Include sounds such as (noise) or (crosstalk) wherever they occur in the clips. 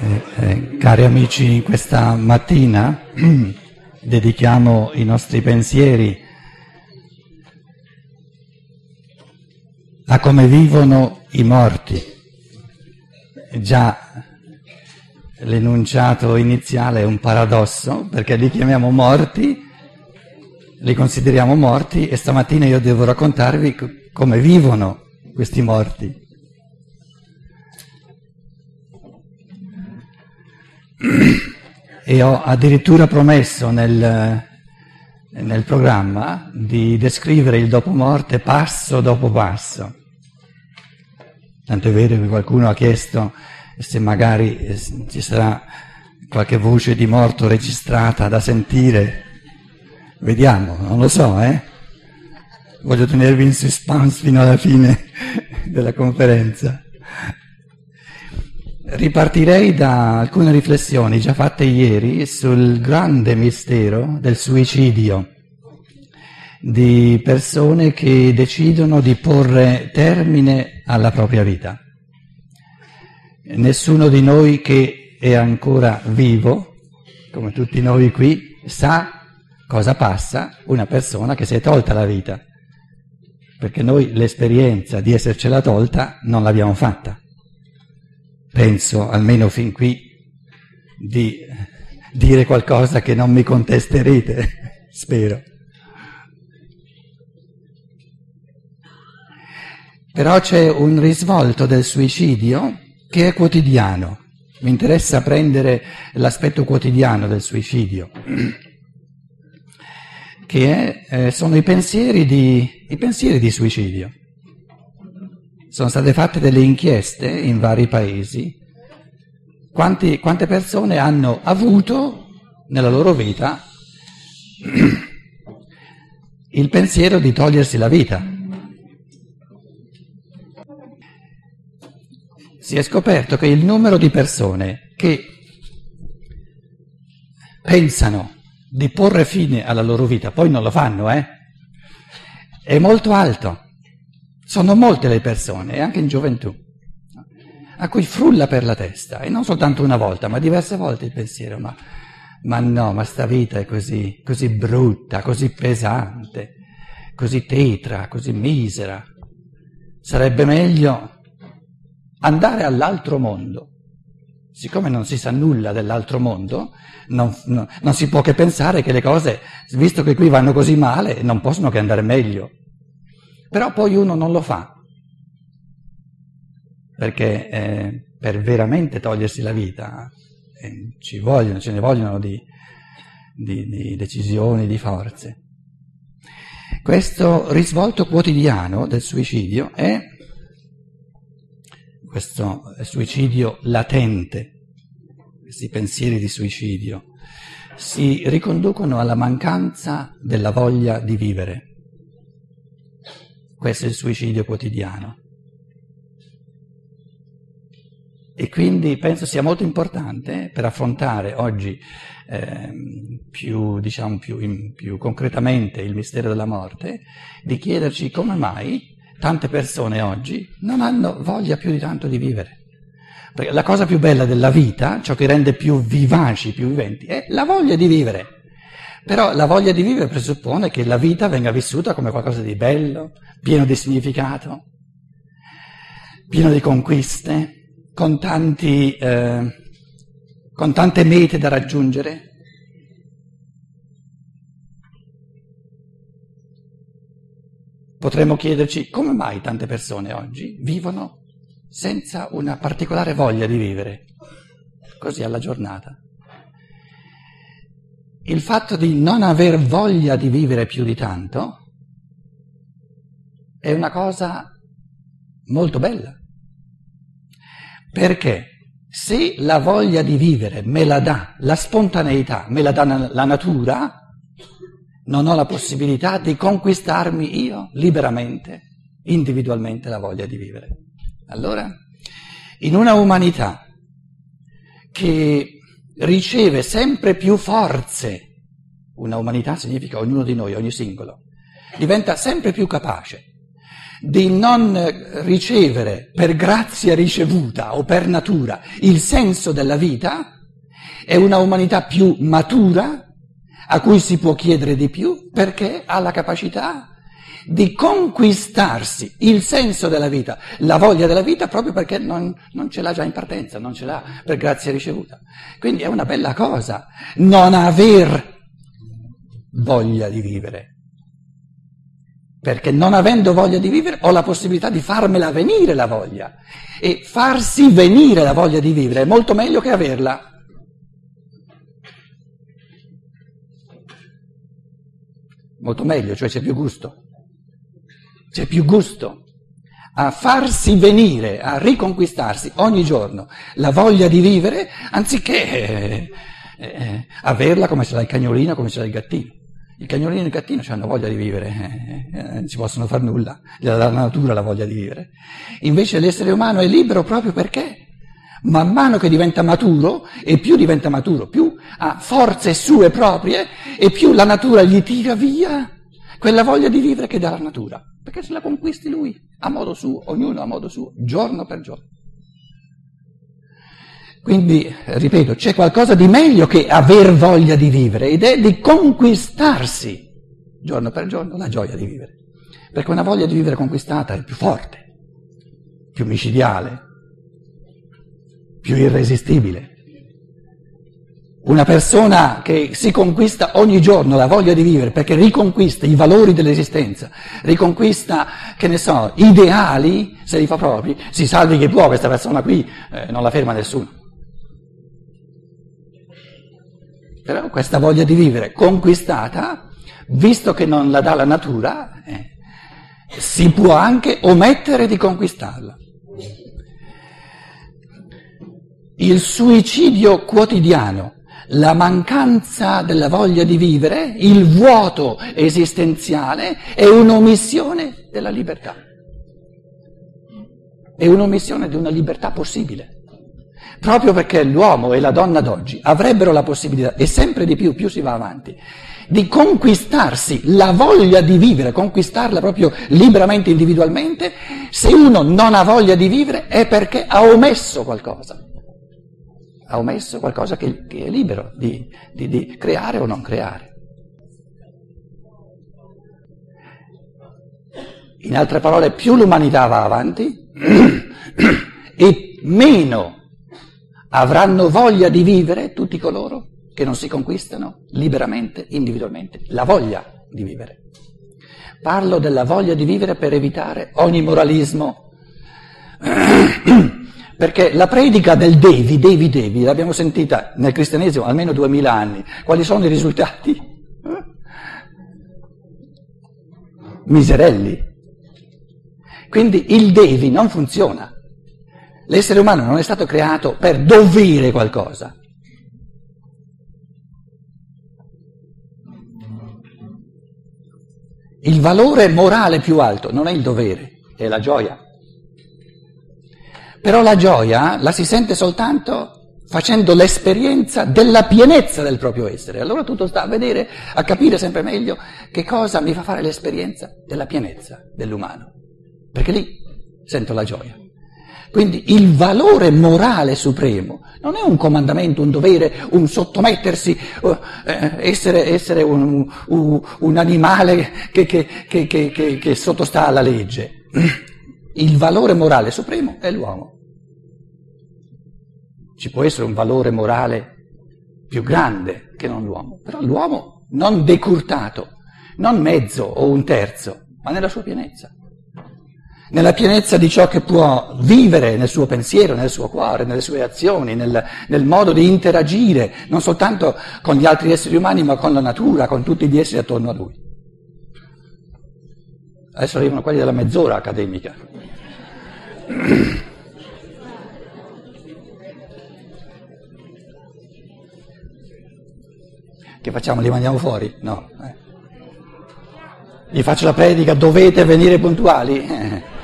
Eh, eh, cari amici, questa mattina (clears throat) dedichiamo i nostri pensieri a come vivono i morti. Già l'enunciato iniziale è un paradosso perché li chiamiamo morti, li consideriamo morti e stamattina io devo raccontarvi come vivono questi morti. e ho addirittura promesso nel, nel programma di descrivere il dopo morte passo dopo passo. Tanto è vero che qualcuno ha chiesto se magari eh, ci sarà qualche voce di morto registrata da sentire. Vediamo, non lo so, eh? Voglio tenervi in suspense fino alla fine (laughs) della conferenza. Ripartirei da alcune riflessioni già fatte ieri sul grande mistero del suicidio di persone che decidono di porre termine alla propria vita. Nessuno di noi che è ancora vivo, come tutti noi qui, sa cosa passa una persona che si è tolta la vita, perché noi l'esperienza di essercela tolta non l'abbiamo fatta penso almeno fin qui di dire qualcosa che non mi contesterete, (laughs) spero. Però c'è un risvolto del suicidio che è quotidiano. Mi interessa prendere l'aspetto quotidiano del suicidio, (clears throat) che è, eh, sono i pensieri, di, i pensieri di suicidio. Sono state fatte delle inchieste in vari paesi. Quanti, quante persone hanno avuto nella loro vita (clears throat) il pensiero di togliersi la vita? Si è scoperto che il numero di persone che pensano di porre fine alla loro vita, poi non lo fanno, eh, è molto alto. Sono molte le persone, anche in gioventù, a cui frulla per la testa, e non soltanto una volta, ma diverse volte il pensiero, ma, ma no, ma sta vita è così, così brutta, così pesante, così tetra, così misera. Sarebbe meglio andare all'altro mondo. Siccome non si sa nulla dell'altro mondo, non, no, non si può che pensare che le cose, visto che qui vanno così male, non possono che andare meglio. Però poi uno non lo fa, perché eh, per veramente togliersi la vita eh, ci vogliono, ce ne vogliono di, di, di decisioni, di forze. Questo risvolto quotidiano del suicidio è questo suicidio latente, questi pensieri di suicidio, si riconducono alla mancanza della voglia di vivere. Questo è il suicidio quotidiano. E quindi penso sia molto importante per affrontare oggi eh, più, diciamo, più, in, più concretamente il mistero della morte, di chiederci come mai tante persone oggi non hanno voglia più di tanto di vivere. Perché la cosa più bella della vita, ciò che rende più vivaci, più viventi, è la voglia di vivere. Però la voglia di vivere presuppone che la vita venga vissuta come qualcosa di bello, pieno di significato, pieno di conquiste, con, tanti, eh, con tante mete da raggiungere. Potremmo chiederci come mai tante persone oggi vivono senza una particolare voglia di vivere, così alla giornata il fatto di non aver voglia di vivere più di tanto è una cosa molto bella. Perché se la voglia di vivere me la dà la spontaneità, me la dà la natura, non ho la possibilità di conquistarmi io liberamente, individualmente la voglia di vivere. Allora, in una umanità che riceve sempre più forze. Una umanità significa ognuno di noi, ogni singolo. Diventa sempre più capace. di non ricevere per grazia ricevuta o per natura il senso della vita, è una umanità più matura, a cui si può chiedere di più, perché ha la capacità di conquistarsi il senso della vita, la voglia della vita, proprio perché non, non, ce l'ha già in partenza, non ce l'ha per grazia ricevuta. Quindi è una bella cosa non aver voglia di vivere. Perché non avendo voglia di vivere ho la possibilità di farmela venire la voglia. E farsi venire la voglia di vivere è molto meglio che averla. Molto meglio, cioè c'è più gusto. C'è più gusto a farsi venire, a riconquistarsi ogni giorno la voglia di vivere, anziché eh, eh, averla come ce l'ha il cagnolino, come ce l'ha il gattino. Il cagnolino e il gattino hanno voglia di vivere, eh, eh, non ci possono fare nulla, la natura la voglia di vivere. Invece l'essere umano è libero proprio perché man mano che diventa maturo, e più diventa maturo, più ha forze sue proprie, e più la natura gli tira via quella voglia di vivere che dà la natura, perché se la conquisti lui, a modo suo, ognuno a modo suo, giorno per giorno. Quindi, ripeto, c'è qualcosa di meglio che aver voglia di vivere ed è di conquistarsi giorno per giorno la gioia di vivere. Perché una voglia di vivere conquistata è più forte, più micidiale, più irresistibile. Una persona che si conquista ogni giorno la voglia di vivere perché riconquista i valori dell'esistenza, riconquista, che ne so, ideali, se li fa propri, si salvi che può, questa persona qui eh, non la ferma nessuno. Però questa voglia di vivere conquistata, visto che non la dà la natura, eh, si può anche omettere di conquistarla. Il suicidio quotidiano la mancanza della voglia di vivere, il vuoto esistenziale è un'omissione della libertà. È un'omissione di una libertà possibile. Proprio perché l'uomo e la donna d'oggi avrebbero la possibilità, e sempre di più, più si va avanti, di conquistarsi la voglia di vivere, conquistarla proprio liberamente, individualmente, se uno non ha voglia di vivere è perché ha omesso qualcosa ha omesso qualcosa che, che è libero di, di, di creare o non creare. In altre parole, più l'umanità va avanti (clears throat) e meno avranno voglia di vivere tutti coloro che non si conquistano liberamente, individualmente, la voglia di vivere. Parlo della voglia di vivere per evitare ogni moralismo (clears throat) Perché la predica del devi, devi, devi, l'abbiamo sentita nel cristianesimo almeno duemila anni. Quali sono i risultati? Eh? Miserelli. Quindi il devi non funziona. L'essere umano non è stato creato per dovere qualcosa. Il valore morale più alto non è il dovere, è la gioia. Però la gioia la si sente soltanto facendo l'esperienza della pienezza del proprio essere. Allora tutto sta a vedere, a capire sempre meglio che cosa mi fa fare l'esperienza della pienezza dell'umano. Perché lì sento la gioia. Quindi il valore morale supremo non è un comandamento, un dovere, un sottomettersi, uh, eh, essere, essere un, un, un, animale che, che, che, che sottostà alla legge. Il valore morale supremo è l'uomo. Ci può essere un valore morale più grande che non l'uomo, però l'uomo non decurtato, non mezzo o un terzo, ma nella sua pienezza. Nella pienezza di ciò che può vivere nel suo pensiero, nel suo cuore, nelle sue azioni, nel, nel modo di interagire, non soltanto con gli altri esseri umani, ma con la natura, con tutti gli esseri attorno a lui. Adesso arrivano quelli della mezz'ora accademica. (clears throat) Che facciamo? Li mandiamo fuori? No. Eh. Gli faccio la predica, dovete venire puntuali? (laughs)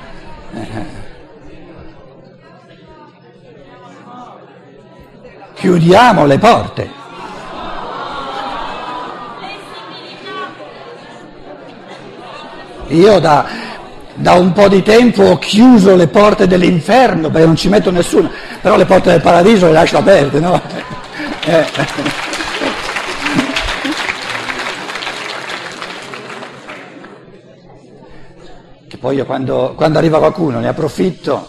Chiudiamo le porte. Io da, da un po' di tempo ho chiuso le porte dell'inferno perché non ci metto nessuno, però le porte del paradiso le lascio aperte, no? (laughs) Eh. Poi io quando, quando arriva qualcuno ne approfitto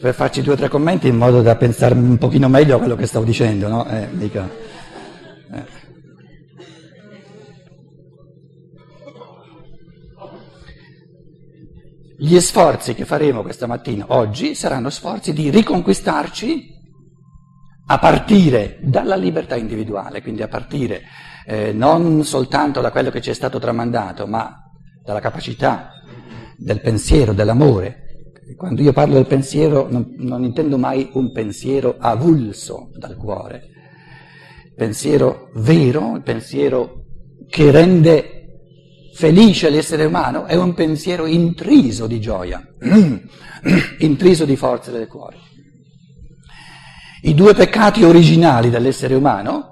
per farci due o tre commenti in modo da pensare un pochino meglio a quello che stavo dicendo, no? Eh, mica. Eh. Gli sforzi che faremo questa mattina, oggi, saranno sforzi di riconquistarci a partire dalla libertà individuale, quindi a partire eh, non soltanto da quello che ci è stato tramandato, ma dalla capacità del pensiero, dell'amore. Quando io parlo del pensiero non, non intendo mai un pensiero avulso dal cuore, pensiero vero, il pensiero che rende felice l'essere umano è un pensiero intriso di gioia, (clears throat) intriso di forza del cuore. I due peccati originali dell'essere umano,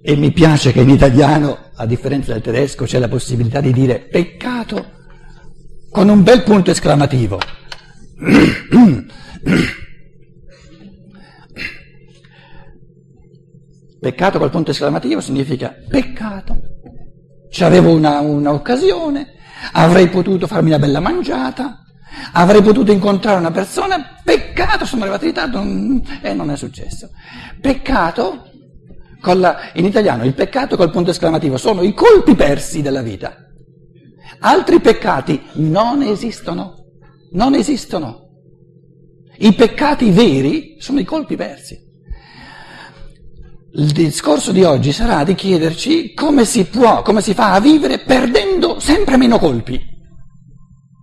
e mi piace che in italiano, a differenza del tedesco, c'è la possibilità di dire peccato con un bel punto esclamativo. Peccato col punto esclamativo significa peccato C'avevo una, un'occasione, avrei potuto farmi una bella mangiata, avrei potuto incontrare una persona, peccato, sono arrivato in ritardo e non è successo. Peccato, la, in italiano il peccato col punto esclamativo sono i colpi persi della vita. Altri peccati non esistono, non esistono. I peccati veri sono i colpi persi. Il discorso di oggi sarà di chiederci come si può, come si fa a vivere perdendo sempre meno colpi.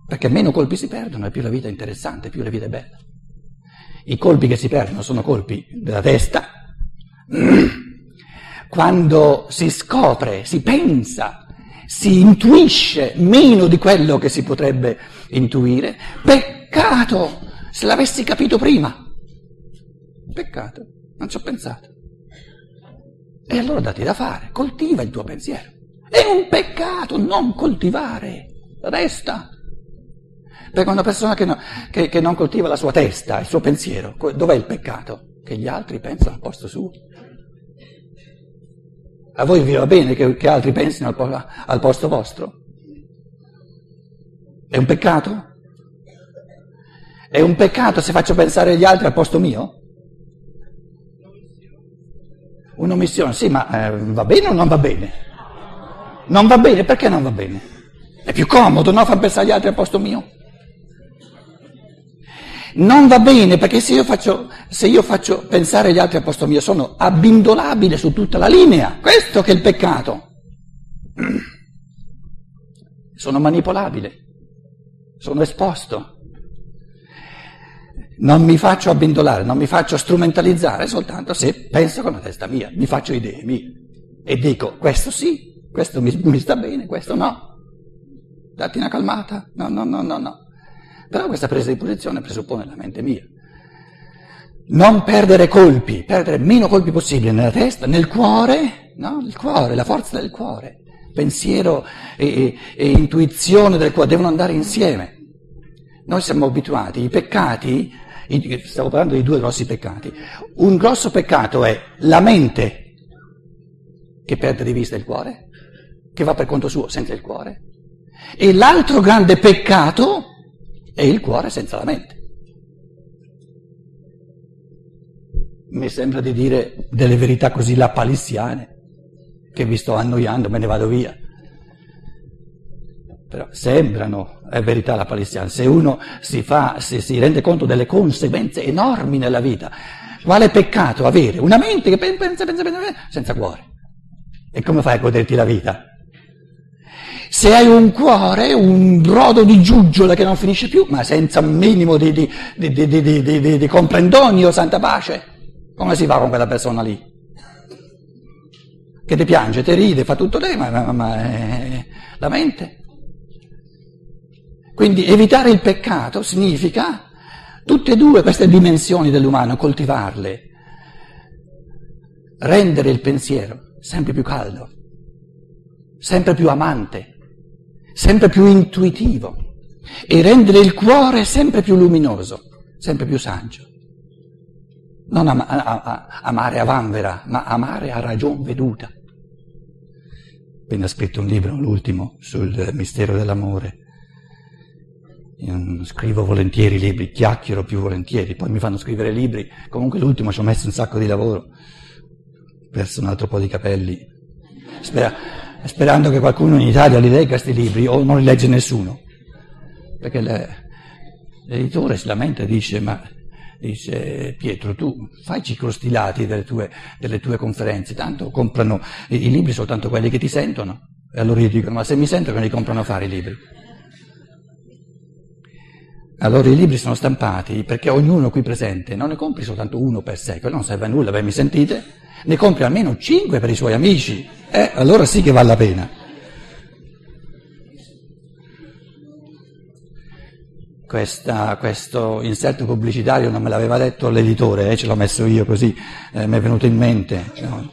Perché meno colpi si perdono e più la vita è interessante, più la vita è bella. I colpi che si perdono sono colpi della testa. (clears throat) Quando si scopre, si pensa, si intuisce meno di quello che si potrebbe intuire, peccato se l'avessi capito prima. Peccato, non ci ho pensato. E allora dati da fare, coltiva il tuo pensiero. È un peccato non coltivare, resta. Perché una persona che, no, che, che non coltiva la sua testa, il suo pensiero, dov'è il peccato? Che gli altri pensano al posto suo. A voi vi va bene che, che altri pensino al, al posto vostro? È un peccato? È un peccato se faccio pensare gli altri al posto mio? Un'omissione, sì, ma eh, va bene o non va bene? Non va bene, perché non va bene? È più comodo, no? Far pensare agli altri al posto mio. Non va bene perché se io, faccio, se io faccio pensare agli altri al posto mio sono abbindolabile su tutta la linea. Questo che è il peccato. (clears throat) Sono manipolabile, sono esposto non mi faccio abbindolare, non mi faccio strumentalizzare soltanto se penso con la testa mia, mi faccio idee mie e dico questo sì, questo mi, mi sta bene, questo no. Datti una calmata, no, no, no, no, no. Però questa presa di posizione presuppone la mente mia. Non perdere colpi, perdere meno colpi possibile nella testa, nel cuore, no? Il cuore, la forza del cuore, pensiero e, e, e intuizione del cuore devono andare insieme. Noi siamo abituati, i peccati stavo parlando di due grossi peccati. Un grosso peccato è la mente che perde di vista il cuore, che va per conto suo senza il cuore, e l'altro grande peccato è il cuore senza la mente. Mi sembra di dire delle verità così lapalissiane che vi sto annoiando, me ne vado via però sembrano, è verità la palestina, se uno si, fa, se si rende conto delle conseguenze enormi nella vita, quale peccato avere una mente che pensa, pensa, pensa, senza cuore? E come fai a goderti la vita? Se hai un cuore, un brodo di giuggiole che non finisce più, ma senza un minimo di, di, di, di comprendonio, santa pace, come si fa con quella persona lì? Che ti piange, ti ride, fa tutto lei, ma, ma, ma eh, la mente? Quindi evitare il peccato significa tutte e due queste dimensioni dell'umano, coltivarle, rendere il pensiero sempre più caldo, sempre più amante, sempre più intuitivo, e rendere il cuore sempre più luminoso, sempre più saggio. Non am- am- amare a vanvera, ma amare a ragion veduta. Appena scritto un libro, l'ultimo, sul mistero dell'amore. Io scrivo volentieri libri, chiacchiero più volentieri, poi mi fanno scrivere libri. Comunque l'ultimo ci ho messo un sacco di lavoro, perso un altro po' di capelli. Spera, sperando che qualcuno in Italia li legga questi libri o non li legge nessuno. Perché le, l'editore si lamenta e dice, ma dice Pietro, tu fai ciclostilati delle tue, delle tue conferenze, tanto comprano i, i, libri soltanto quelli che ti sentono. E allora io dico, ma se mi sentono li comprano a fare i libri. Allora i libri sono stampati perché ognuno qui presente non ne compri soltanto uno per sé, quello non serve a nulla, beh mi sentite? Ne compri almeno cinque per i suoi amici, eh, allora sì che vale la pena. Questa, questo inserto pubblicitario non me l'aveva detto l'editore, eh, ce l'ho messo io così, eh, mi è venuto in mente. No?